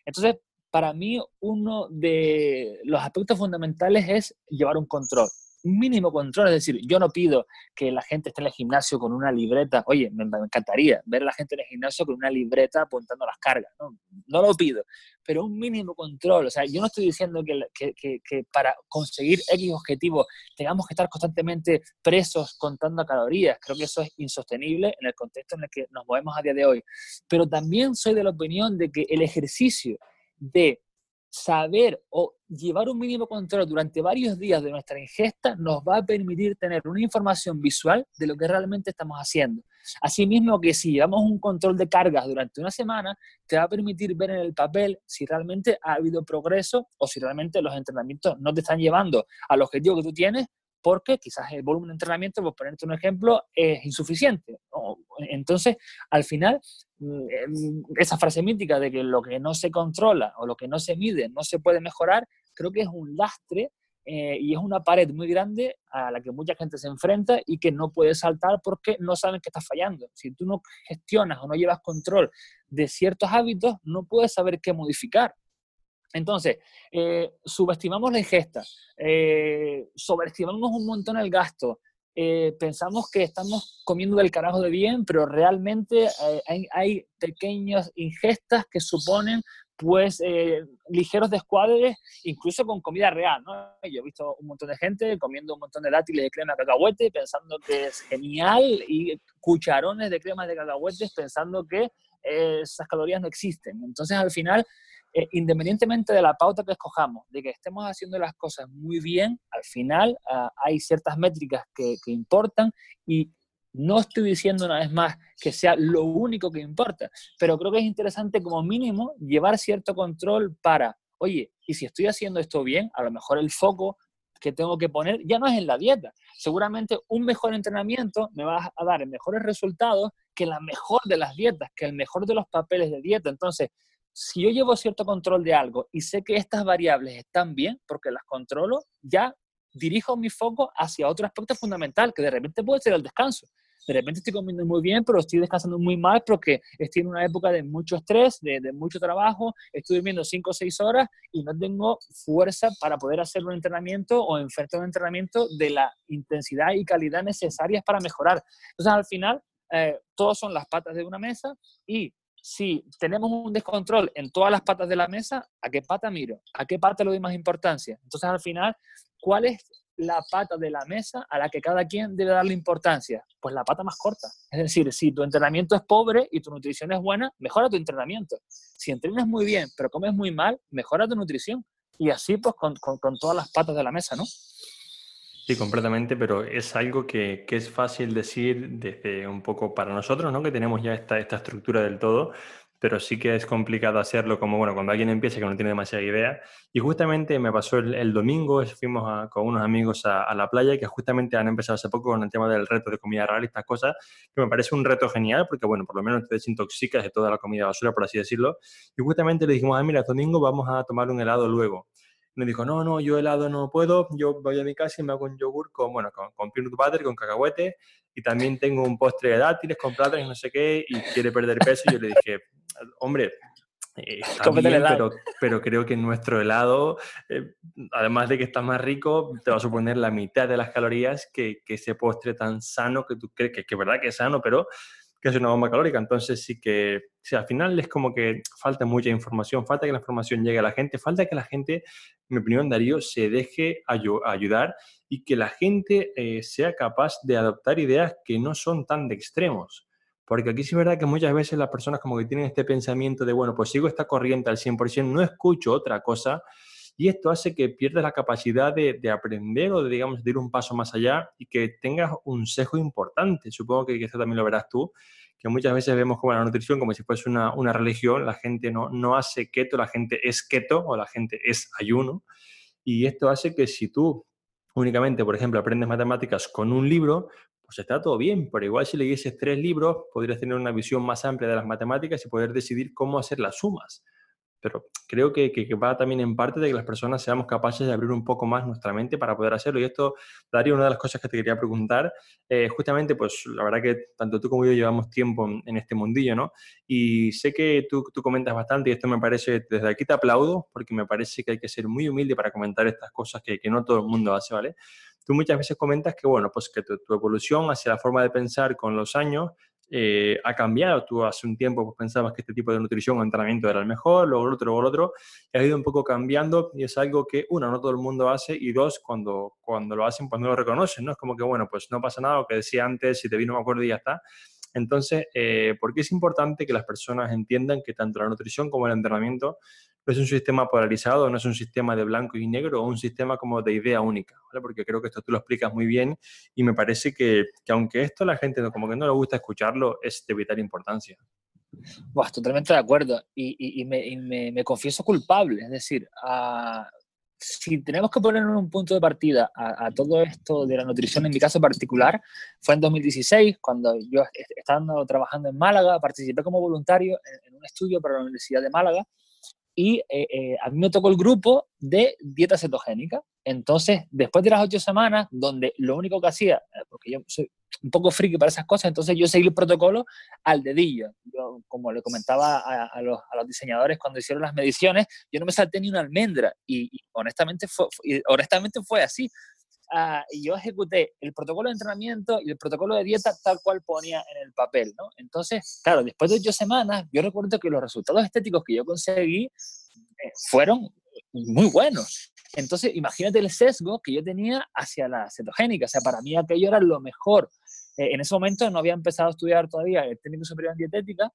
Entonces, para mí, uno de los aspectos fundamentales es llevar un control mínimo control. Es decir, yo no pido que la gente esté en el gimnasio con una libreta. Oye, me, encantaría ver a la gente en el gimnasio con una libreta apuntando las cargas. No, no lo pido, pero un mínimo control. O sea, yo no estoy diciendo que, que, que, para conseguir X objetivo tengamos que estar constantemente presos contando calorías. Creo que eso es insostenible en el contexto en el que nos movemos a día de hoy. Pero también soy de la opinión de que el ejercicio de saber o llevar un mínimo control durante varios días de nuestra ingesta nos va a permitir tener una información visual de lo que realmente estamos haciendo. Asimismo que si llevamos un control de cargas durante una semana, te va a permitir ver en el papel si realmente ha habido progreso o si realmente los entrenamientos no te están llevando al objetivo que tú tienes porque quizás el volumen de entrenamiento, por ponerte un ejemplo, es insuficiente. Entonces, al final, mm, esa frase mítica de que lo que no se controla o lo que no se mide no se puede mejorar, creo que es un lastre eh, y es una pared muy grande a la que mucha gente se enfrenta y que no puede saltar porque no saben que está fallando. Si tú no gestionas o no llevas control de ciertos hábitos, no puedes saber qué modificar. Entonces, eh, subestimamos la ingesta, eh, sobreestimamos un montón el gasto, eh, pensamos que estamos comiendo del carajo de bien, pero realmente hay, hay, pequeñas ingestas que suponen pues eh, ligeros descuadres, incluso con comida real, ¿no? Yo he visto un montón de gente comiendo un montón de dátiles de crema de cacahuete pensando que es genial y cucharones de crema de cacahuetes pensando que eh, esas calorías no existen. Entonces, al final, eh, independientemente de la pauta que escojamos, de que estemos haciendo las cosas muy bien, al final ah, hay ciertas métricas que, que importan y no estoy diciendo una vez más que sea lo único que importa, pero creo que es interesante como mínimo llevar cierto control para, oye, y si estoy haciendo esto bien, a lo mejor el foco que tengo que poner ya no es en la dieta. Seguramente un mejor entrenamiento me va a dar mejores resultados que la mejor de las dietas, que el mejor de los papeles de dieta. Entonces, si yo llevo cierto control de algo y sé que estas variables están bien porque las controlo, ya dirijo mi foco hacia otro aspecto fundamental, que de repente puede ser el descanso de repente estoy comiendo muy bien, pero estoy descansando muy mal porque estoy en una época de mucho estrés, de, mucho trabajo, estoy durmiendo 5 o 6 horas y no tengo fuerza para poder hacer un entrenamiento o enfrentar un entrenamiento de la intensidad y calidad necesarias para mejorar. Entonces, al final, eh, todos son las patas de una mesa y si tenemos un descontrol en todas las patas de la mesa, ¿a qué pata miro? ¿A qué pata le doy más importancia? Entonces, al final, ¿cuál es la pata de la mesa a la que cada quien debe darle importancia? Pues la pata más corta. Es decir, si tu entrenamiento es pobre y tu nutrición es buena, mejora tu entrenamiento. Si entrenas muy bien, pero comes muy mal, mejora tu nutrición. Y así pues con, todas las patas de la mesa, ¿no? Sí, completamente, pero es algo que, es fácil decir desde un poco para nosotros, ¿no? Que tenemos ya esta, esta estructura del todo, pero sí que es complicado hacerlo como, bueno, cuando alguien empieza que no tiene demasiada idea. Y justamente me pasó el, domingo, fuimos con unos amigos a, la playa que justamente han empezado hace poco con el tema del reto de comida real y estas cosas, que me parece un reto genial porque, bueno, por lo menos te desintoxicas de toda la comida basura, por así decirlo. Y justamente le dijimos, ah, mira, el domingo vamos a tomar un helado luego. Me dijo, no, no, yo helado no puedo, yo voy a mi casa y me hago un yogur con, bueno, con, con peanut butter, con cacahuete, y también tengo un postre de dátiles con plátanos, no sé qué, y quiere perder peso. Y yo le dije, hombre, eh, pero, pero, creo que nuestro helado, eh, además de que está más rico, te va a suponer la mitad de las calorías que, que ese postre tan sano que tú crees que, que es verdad que es sano, pero que es una bomba calórica. Entonces sí que, sí, al final es como que falta mucha información, falta que la información llegue a la gente, falta que la gente, en mi opinión, Darío, se deje ayudar y que la gente eh, sea capaz de adoptar ideas que no son tan de extremos. Porque aquí sí es verdad que muchas veces las personas como que tienen este pensamiento de, bueno, pues sigo esta corriente al 100%, no escucho otra cosa, y esto hace que pierdas la capacidad de, aprender o de, digamos, de ir un paso más allá y que tengas un sesgo importante. Supongo que, esto también lo verás tú, que muchas veces vemos como la nutrición como si fuese una, una religión, la gente no, no hace keto, la gente es keto o la gente es ayuno, y esto hace que si tú únicamente, por ejemplo, aprendes matemáticas con un libro, pues está todo bien, pero igual si leyeses tres libros, podrías tener una visión más amplia de las matemáticas y poder decidir cómo hacer las sumas pero creo que, va también en parte de que las personas seamos capaces de abrir un poco más nuestra mente para poder hacerlo. Y esto, Darío, una de las cosas que te quería preguntar, eh, justamente, pues la verdad que tanto tú como yo llevamos tiempo en, este mundillo, ¿no? Y sé que tú, tú, comentas bastante y esto me parece, desde aquí te aplaudo, porque me parece que hay que ser muy humilde para comentar estas cosas que, que no todo el mundo hace, ¿vale? Tú muchas veces comentas que, bueno, pues que tu, tu evolución hacia la forma de pensar con los años eh, ha cambiado. Tú hace un tiempo pues, pensabas que este tipo de nutrición o entrenamiento era el mejor, luego el otro, luego el otro, y ha ido un poco cambiando y es algo que, uno, no todo el mundo hace y dos, cuando, cuando lo hacen, pues no lo reconocen, ¿no? Es como que, bueno, pues no pasa nada, lo que decía antes, si te vino, me acuerdo y ya está. Entonces, eh, ¿por qué es importante que las personas entiendan que tanto la nutrición como el entrenamiento no es un sistema polarizado, no es un sistema de blanco y negro, un sistema como de idea única, ¿vale? Porque creo que esto tú lo explicas muy bien y me parece que, que aunque esto la gente como que no le gusta escucharlo, es de vital importancia. Buah, totalmente de acuerdo. Y, y, me, me, confieso culpable. Es decir, a, si tenemos que poner un punto de partida a, todo esto de la nutrición, en mi caso particular, fue en 2016, cuando yo estando trabajando en Málaga, participé como voluntario en, un estudio para la Universidad de Málaga y eh, eh, a mí me tocó el grupo de dieta cetogénica. Entonces, después de las ocho semanas, donde lo único que hacía, eh, porque yo soy un poco friki para esas cosas, entonces yo seguí el protocolo al dedillo. Yo, como le comentaba a, los, diseñadores cuando hicieron las mediciones, yo no me salté ni una almendra y, honestamente, fue, honestamente fue así. Ah, y yo ejecuté el protocolo de entrenamiento y el protocolo de dieta tal cual ponía en el papel, ¿no? Entonces, claro, después de ocho semanas, yo recuerdo que los resultados estéticos que yo conseguí eh, fueron muy buenos. Entonces, imagínate el sesgo que yo tenía hacia la cetogénica. O sea, para mí aquello era lo mejor. Eh, en ese momento no había empezado a estudiar todavía el técnico superior en dietética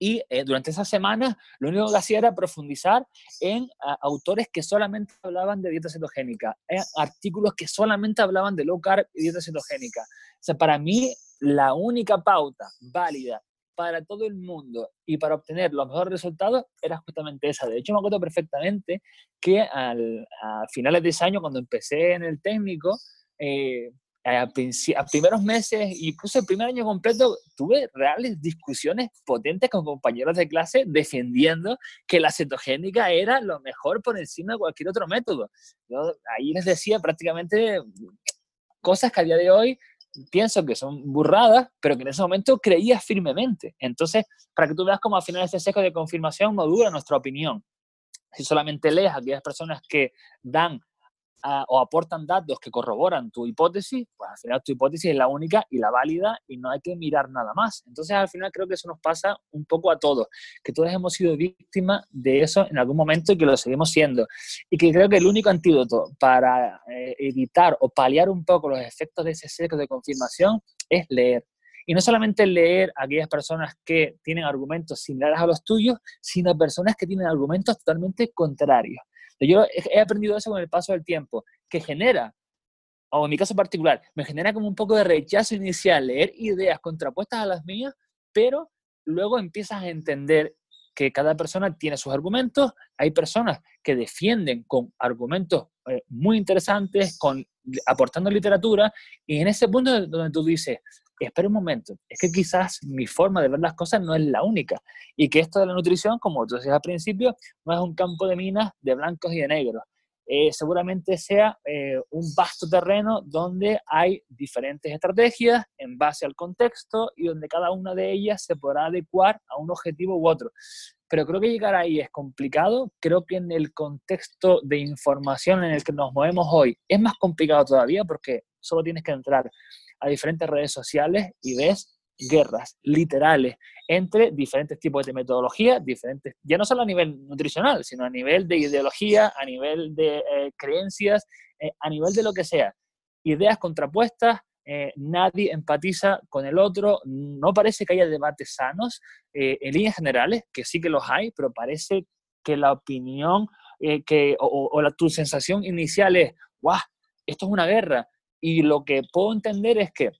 y eh, durante esas semanas lo único que hacía era profundizar en autores que solamente hablaban de dieta cetogénica, en artículos que solamente hablaban de low carb y dieta cetogénica. O sea, para mí la única pauta válida para todo el mundo y para obtener los mejores resultados era justamente esa. De hecho, me acuerdo perfectamente que al, a finales de ese año, cuando empecé en el técnico, eh, a, a, primeros meses, incluso el primer año completo, tuve reales discusiones potentes con compañeros de clase defendiendo que la cetogénica era lo mejor por encima de cualquier otro método. Yo ahí les decía prácticamente cosas que a día de hoy pienso que son burradas, pero que en ese momento creía firmemente. Entonces, para que tú veas cómo al final ese sesgo de confirmación modula nuestra opinión. Si solamente lees a aquellas personas que dan o aportan datos que corroboran tu hipótesis, pues al final tu hipótesis es la única y la válida y no hay que mirar nada más. Entonces al final creo que eso nos pasa un poco a todos, que todos hemos sido víctimas de eso en algún momento y que lo seguimos siendo. Y que creo que el único antídoto para eh, evitar o paliar un poco los efectos de ese sesgo de confirmación es leer. Y no solamente leer a aquellas personas que tienen argumentos similares a los tuyos, sino a personas que tienen argumentos totalmente contrarios. Yo he aprendido eso con el paso del tiempo, que genera, o en mi caso particular, me genera como un poco de rechazo inicial leer ideas contrapuestas a las mías, pero luego empiezas a entender que cada persona tiene sus argumentos, hay personas que defienden con argumentos eh, muy interesantes, con, aportando literatura, y en ese punto donde tú dices, espera un momento, es que quizás mi forma de ver las cosas no es la única y que esto de la nutrición, como tú decías al principio, no es un campo de minas de blancos y de negros. Eh, seguramente sea eh, un vasto terreno donde hay diferentes estrategias en base al contexto y donde cada una de ellas se podrá adecuar a un objetivo u otro. Pero creo que llegar ahí es complicado. Creo que en el contexto de información en el que nos movemos hoy es más complicado todavía porque solo tienes que entrar a diferentes redes sociales y ves guerras literales entre diferentes tipos de metodología, diferentes, ya no solo a nivel nutricional, sino a nivel de ideología, a nivel de eh, creencias, eh, a nivel de lo que sea. Ideas contrapuestas, eh, nadie empatiza con el otro, no parece que haya debates sanos, en líneas generales, que sí que los hay, pero parece que la opinión que, o, o la, tu sensación inicial es, ¡guau! Esto es una guerra, y lo que puedo entender es que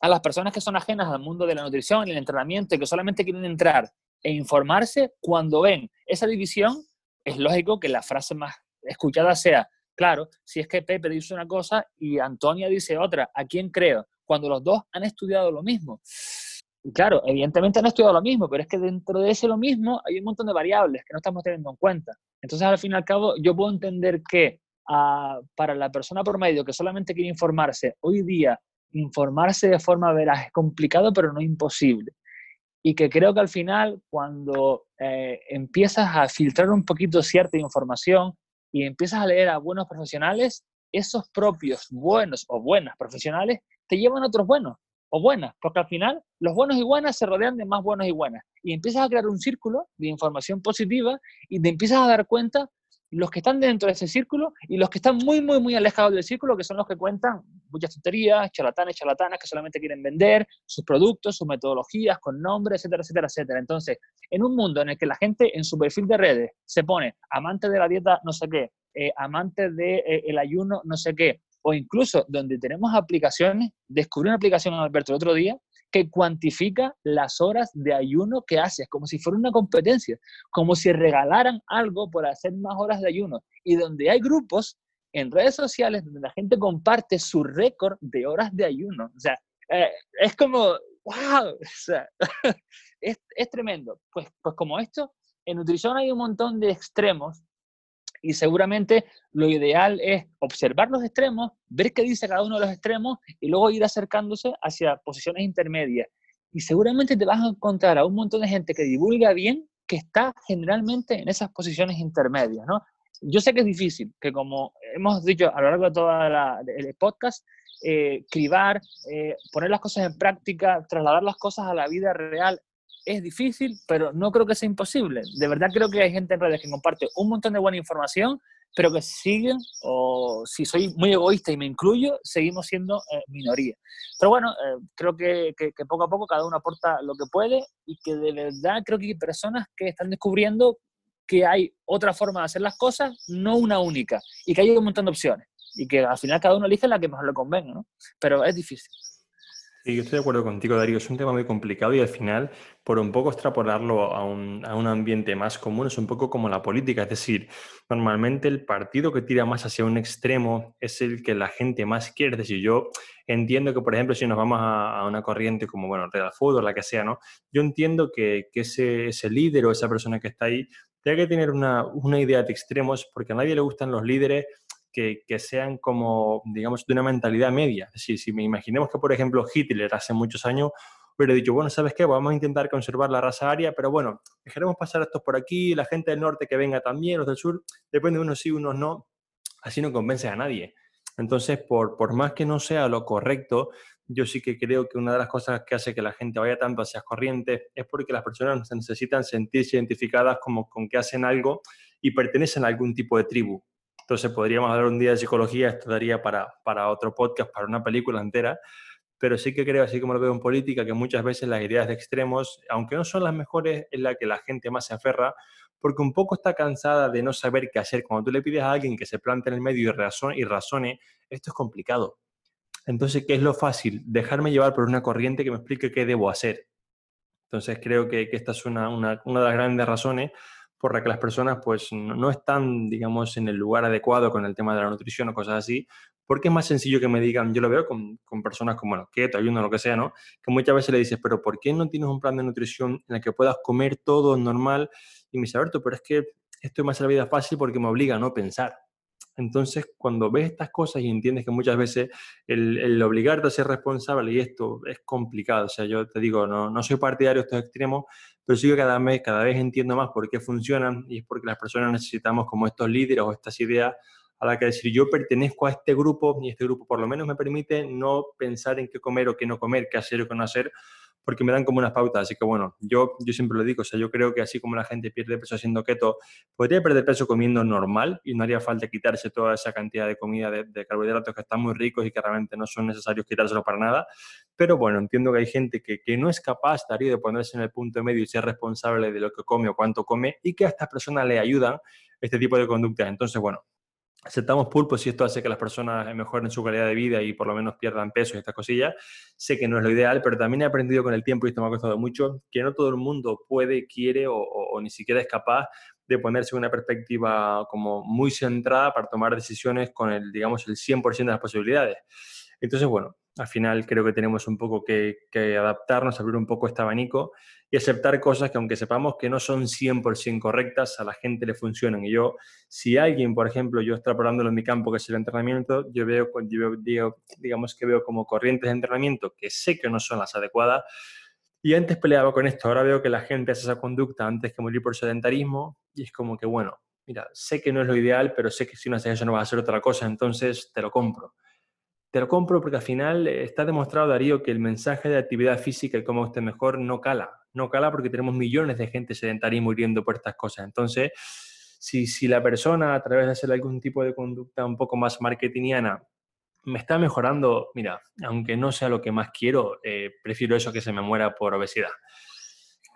a las personas que son ajenas al mundo de la nutrición y el entrenamiento y que solamente quieren entrar e informarse, cuando ven esa división, es lógico que la frase más escuchada sea, claro, si es que Pepe dice una cosa y Antonia dice otra, ¿a quién creo? Cuando los dos han estudiado lo mismo. Y claro, evidentemente han estudiado lo mismo, pero es que dentro de ese lo mismo hay un montón de variables que no estamos teniendo en cuenta. Entonces, al fin y al cabo, yo puedo entender que para la persona por medio que solamente quiere informarse, hoy día informarse de forma veraz es complicado, pero no imposible. Y que creo que al final, cuando eh, empiezas a filtrar un poquito cierta información y empiezas a leer a buenos profesionales, esos propios buenos o buenas profesionales te llevan a otros buenos o buenas, porque al final los buenos y buenas se rodean de más buenos y buenas. Y empiezas a crear un círculo de información positiva y te empiezas a dar cuenta los que están dentro de ese círculo y los que están muy, muy, muy alejados del círculo, que son los que cuentan muchas tonterías, charlatanes, charlatanas, que solamente quieren vender sus productos, sus metodologías, con nombres, etcétera, etcétera, etcétera. Entonces, en un mundo en el que la gente en su perfil de redes se pone amante de la dieta no sé qué, eh, amante del de, eh, el ayuno no sé qué, o incluso donde tenemos aplicaciones, descubrí una aplicación, Alberto, el otro día, que cuantifica las horas de ayuno que haces, como si fuera una competencia, como si regalaran algo por hacer más horas de ayuno. Y donde hay grupos en redes sociales donde la gente comparte su récord de horas de ayuno. O sea, eh, es como, wow, o sea, (laughs) es, es, tremendo. Pues, pues como esto, en nutrición hay un montón de extremos y seguramente lo ideal es observar los extremos, ver qué dice cada uno de los extremos y luego ir acercándose hacia posiciones intermedias. Y seguramente te vas a encontrar a un montón de gente que divulga bien, que está generalmente en esas posiciones intermedias, ¿no? Yo sé que es difícil, que como hemos dicho a lo largo de todo el podcast, eh, cribar, eh, poner las cosas en práctica, trasladar las cosas a la vida real es difícil, pero no creo que sea imposible. De verdad creo que hay gente en redes que comparte un montón de buena información, pero que siguen, o si soy muy egoísta y me incluyo, seguimos siendo eh, minoría. Pero bueno, eh, creo que, que, poco a poco cada uno aporta lo que puede y que de verdad creo que hay personas que están descubriendo que hay otra forma de hacer las cosas, no una única, y que hay un montón de opciones, y que al final cada uno elige la que mejor le convenga, ¿no? Pero es difícil. Sí, estoy de acuerdo contigo, Darío. Es un tema muy complicado y al final, por un poco extrapolarlo a un, a un, ambiente más común, es un poco como la política. Es decir, normalmente el partido que tira más hacia un extremo es el que la gente más quiere. Es decir, yo entiendo que, por ejemplo, si nos vamos a, una corriente como, bueno, Real Fútbol, la que sea, ¿no? Yo entiendo que, que ese, ese líder o esa persona que está ahí tiene que tener una, una idea de extremos porque a nadie le gustan los líderes que, sean como, digamos, de una mentalidad media. Decir, si me imaginemos que, por ejemplo, Hitler hace muchos años hubiera dicho, bueno, ¿sabes qué? Vamos a intentar conservar la raza aria, pero bueno, dejaremos pasar a estos por aquí, la gente del norte que venga también, los del sur, depende de unos sí, unos no, así no convence a nadie. Entonces, por, por más que no sea lo correcto, yo sí que creo que una de las cosas que hace que la gente vaya tanto hacia corrientes es porque las personas necesitan sentirse identificadas como con que hacen algo y pertenecen a algún tipo de tribu. Entonces podríamos hablar un día de psicología, esto daría para, para otro podcast, para una película entera, pero sí que creo, así como lo veo en política, que muchas veces las ideas de extremos, aunque no son las mejores, es la que la gente más se aferra, porque un poco está cansada de no saber qué hacer. Cuando tú le pides a alguien que se plante en el medio y razone, y razone esto es complicado. Entonces, ¿qué es lo fácil? Dejarme llevar por una corriente que me explique qué debo hacer. Entonces, creo que, que esta es una, una, una de las grandes razones por la que las personas pues no, están, digamos, en el lugar adecuado con el tema de la nutrición o cosas así, porque es más sencillo que me digan, yo lo veo con, con personas como, bueno, keto, ayuno, lo que sea, ¿no? Que muchas veces le dices, pero ¿por qué no tienes un plan de nutrición en el que puedas comer todo normal? Y me dice, Alberto, pero es que esto me hace la vida fácil porque me obliga a no pensar. Entonces, cuando ves estas cosas y entiendes que muchas veces el, obligarte a ser responsable y esto es complicado, o sea, yo te digo, no, no soy partidario de estos extremos, pero sí que cada vez, cada vez entiendo más por qué funcionan y es porque las personas necesitamos como estos líderes o estas ideas a las que decir yo pertenezco a este grupo y este grupo por lo menos me permite no pensar en qué comer o qué no comer, qué hacer o qué no hacer, porque me dan como unas pautas. Así que bueno, yo, yo siempre lo digo, o sea, yo creo que así como la gente pierde peso haciendo keto, podría perder peso comiendo normal y no haría falta quitarse toda esa cantidad de comida de, carbohidratos que están muy ricos y que realmente no son necesarios quitárselo para nada. Pero bueno, entiendo que hay gente que, que no es capaz, Darío, de ponerse en el punto medio y ser responsable de lo que come o cuánto come y que a estas personas le ayudan este tipo de conductas. Entonces, bueno, aceptamos pulpos y esto hace que las personas mejoren su calidad de vida y por lo menos pierdan peso y estas cosillas. Sé que no es lo ideal, pero también he aprendido con el tiempo, y esto me ha costado mucho, que no todo el mundo puede, quiere o, ni siquiera es capaz de ponerse una perspectiva como muy centrada para tomar decisiones con el, digamos, el 100% de las posibilidades. Entonces, bueno, al final creo que tenemos un poco que, que adaptarnos, abrir un poco este abanico y aceptar cosas que aunque sepamos que no son 100% correctas, a la gente le funcionan. Y yo, si alguien, por ejemplo, yo extrapolándolo en mi campo, que es el entrenamiento, yo veo, yo digo, digamos que veo como corrientes de entrenamiento que sé que no son las adecuadas, y antes peleaba con esto, ahora veo que la gente hace esa conducta antes que morir por sedentarismo, y es como que, bueno, mira, sé que no es lo ideal, pero sé que si no haces eso no vas a hacer otra cosa, entonces te lo compro te lo compro porque al final eh, está demostrado, Darío, que el mensaje de actividad física y cómo esté mejor no cala. No cala porque tenemos millones de gente sedentaria y muriendo por estas cosas. Entonces, si, si la persona, a través de hacer algún tipo de conducta un poco más marketingiana, me está mejorando, mira, aunque no sea lo que más quiero, eh, prefiero eso que se me muera por obesidad.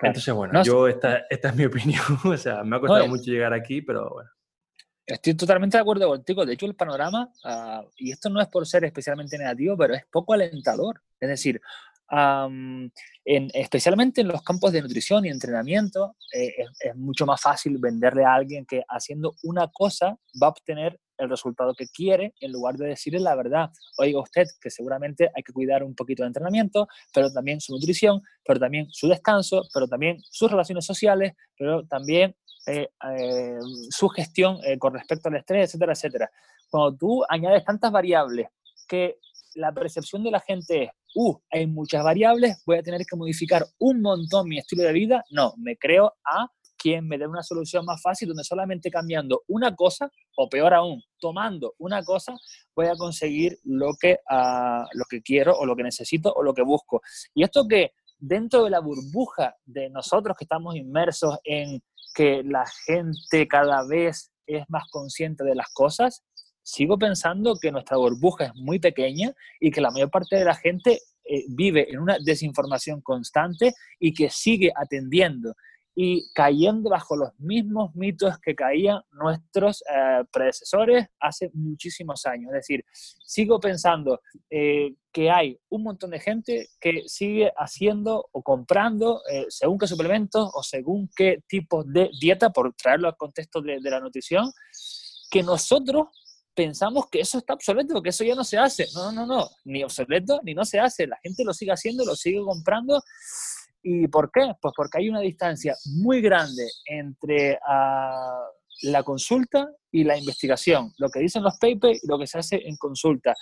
Entonces, bueno, yo esta, esta es mi opinión. (laughs) o sea, me ha costado mucho llegar aquí, pero bueno. Estoy totalmente de acuerdo contigo. De hecho, el panorama, ah, y esto no es por ser especialmente negativo, pero es poco alentador. Es decir, en, especialmente en los campos de nutrición y entrenamiento, eh, es, mucho más fácil venderle a alguien que haciendo una cosa va a obtener el resultado que quiere en lugar de decirle la verdad. Oiga usted que seguramente hay que cuidar un poquito de entrenamiento, pero también su nutrición, pero también su descanso, pero también sus relaciones sociales, pero también eh, eh, su gestión eh, con respecto al estrés, etcétera, etcétera. Cuando tú añades tantas variables que la percepción de la gente es, uh, hay muchas variables, voy a tener que modificar un montón mi estilo de vida, no, me creo a quien me dé una solución más fácil donde solamente cambiando una cosa, o peor aún, tomando una cosa, voy a conseguir lo que, uh, lo que quiero o lo que necesito o lo que busco. Y esto que dentro de la burbuja de nosotros que estamos inmersos en que la gente cada vez es más consciente de las cosas, sigo pensando que nuestra burbuja es muy pequeña y que la mayor parte de la gente eh, vive en una desinformación constante y que sigue atendiendo y cayendo bajo los mismos mitos que caían nuestros eh, predecesores hace muchísimos años. Es decir, sigo pensando eh, que hay un montón de gente que sigue haciendo o comprando según qué suplementos o según qué tipo de dieta, por traerlo al contexto de, de la nutrición, que nosotros pensamos que eso está obsoleto, que eso ya no se hace. No, no, no, ni obsoleto ni no se hace. La gente lo sigue haciendo, lo sigue comprando. ¿Y por qué? Pues porque hay una distancia muy grande entre ah, la consulta y la investigación. Lo que dicen los papers y lo que se hace en consulta.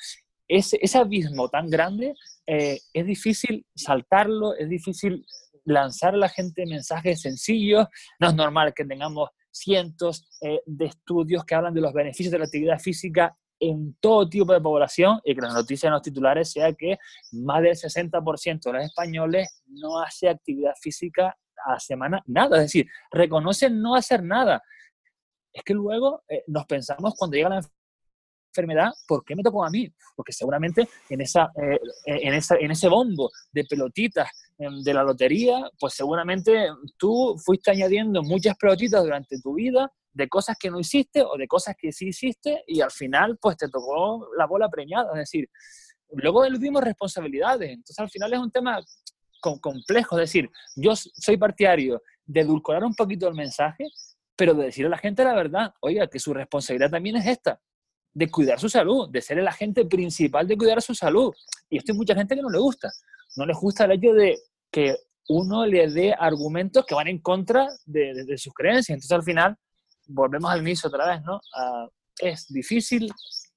Ese, ese abismo tan grande eh, es difícil saltarlo, es difícil lanzar a la gente mensajes sencillos. No es normal que tengamos cientos eh, de estudios que hablan de los beneficios de la actividad física en todo tipo de población y que la noticia en los titulares sea que más del 60% de los españoles no hace actividad física a semana, nada, es decir, reconocen no hacer nada. Es que luego eh, nos pensamos cuando llega la enfermedad, ¿por qué me tocó a mí? Porque seguramente en, esa, eh, en, esa, en ese bombo de pelotitas em, de la lotería, pues seguramente tú fuiste añadiendo muchas pelotitas durante tu vida de cosas que no hiciste o de cosas que sí hiciste y al final pues te tocó la bola preñada. Es decir, luego eludimos responsabilidades. Entonces al final es un tema complejo. Es decir, yo soy partidario de edulcorar un poquito el mensaje, pero de decir a la gente la verdad, oiga, que su responsabilidad también es esta de cuidar su salud, de ser el agente principal de cuidar su salud. Y esto hay mucha gente que no le gusta. No les gusta el hecho de que uno le dé argumentos que van en contra de, sus creencias. Entonces, al final, volvemos al inicio otra vez, ¿no? Ah, es difícil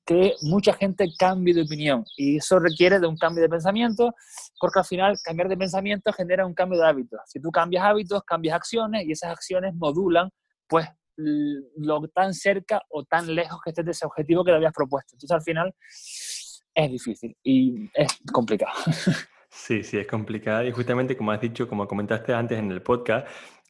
que mucha gente cambie de opinión y eso requiere de un cambio de pensamiento porque al final cambiar de pensamiento genera un cambio de hábitos. Si tú cambias hábitos, cambias acciones y esas acciones modulan pues lo tan cerca o tan lejos que estés de ese objetivo que te habías propuesto. Entonces al final es difícil y es complicado. (laughs) Sí, sí, es complicado y justamente como has dicho, como comentaste antes en el podcast,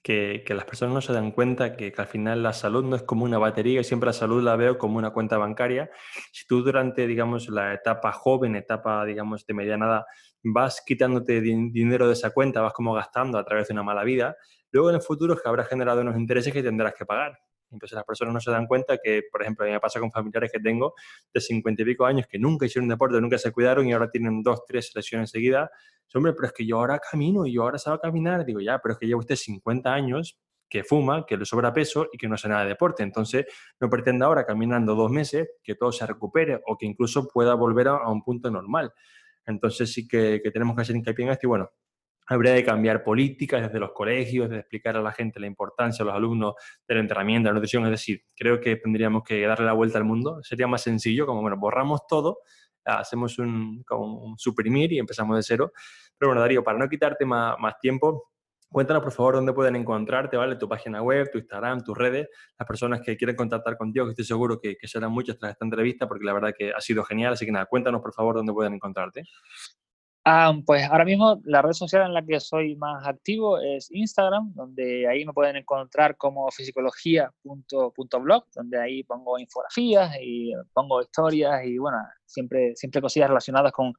que, las personas no se dan cuenta que, que, al final la salud no es como una batería y siempre la salud la veo como una cuenta bancaria. Si tú durante, digamos, la etapa joven, etapa, digamos, de mediana edad, vas quitándote dinero de esa cuenta, vas como gastando a través de una mala vida, Luego en el futuro es que habrá generado unos intereses que tendrás que pagar. Entonces las personas no se dan cuenta que, por ejemplo, a mí me pasa con familiares que tengo de 50 y pico años que nunca hicieron deporte, nunca se cuidaron y ahora tienen dos, tres lesiones seguidas. Hombre, pero es que yo ahora camino y yo ahora salgo a caminar. Digo, ya, pero es que lleva usted 50 años que fuma, que le sobra peso y que no hace nada de deporte. Entonces, no pretenda ahora, caminando dos meses, que todo se recupere o que incluso pueda volver a, un punto normal. Entonces, sí que, que tenemos que hacer hincapié en esto y bueno, Habría de cambiar políticas desde los colegios, de explicar a la gente la importancia a los alumnos del entrenamiento, de la nutrición. Es decir, creo que tendríamos que darle la vuelta al mundo. Sería más sencillo, como, bueno, borramos todo, hacemos un, suprimir y empezamos de cero. Pero bueno, Darío, para no quitarte más, más tiempo, Cuéntanos, por favor, dónde pueden encontrarte, ¿vale? Tu página web, tu Instagram, tus redes, las personas que quieren contactar contigo, que estoy seguro que, que serán muchas tras esta entrevista, porque la verdad que ha sido genial. Así que nada, cuéntanos, por favor, dónde pueden encontrarte. Ah, pues ahora mismo la red social en la que soy más activo es Instagram, donde ahí me pueden encontrar como fisicología.blog, donde ahí pongo infografías y pongo historias y bueno, siempre, siempre cosillas relacionadas con,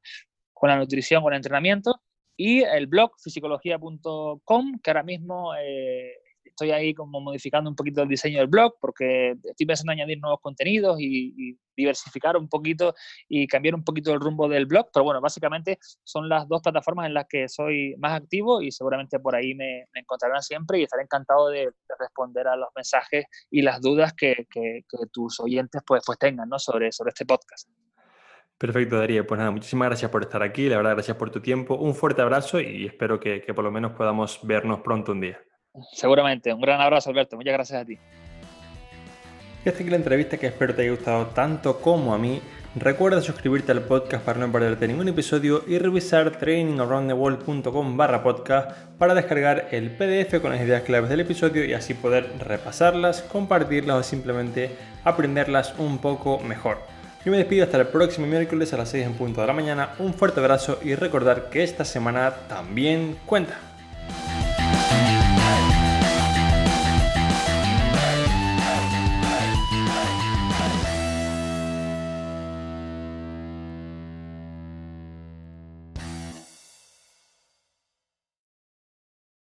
con la nutrición, con el entrenamiento. Y el blog fisicología.com, que ahora mismo eh, estoy ahí como modificando un poquito el diseño del blog porque estoy pensando en añadir nuevos contenidos y, diversificar un poquito y cambiar un poquito el rumbo del blog. Pero bueno, básicamente son las dos plataformas en las que soy más activo y seguramente por ahí me, encontrarán siempre y estaré encantado de, responder a los mensajes y las dudas que, tus oyentes pues, pues tengan ¿no? sobre, sobre este podcast. Perfecto, Darío. Pues nada, muchísimas gracias por estar aquí. La verdad, gracias por tu tiempo. Un fuerte abrazo y espero que por lo menos podamos vernos pronto un día. Seguramente. Un gran abrazo, Alberto. Muchas gracias a ti. Y hasta aquí la entrevista que espero te haya gustado tanto como a mí. Recuerda suscribirte al podcast para no perderte ningún episodio y revisar trainingaroundthewall.com barra podcast para descargar el PDF con las ideas claves del episodio y así poder repasarlas, compartirlas o simplemente aprenderlas un poco mejor. Yo me despido hasta el próximo miércoles a las 6 en punto de la mañana. Un fuerte abrazo y recordar que esta semana también cuenta.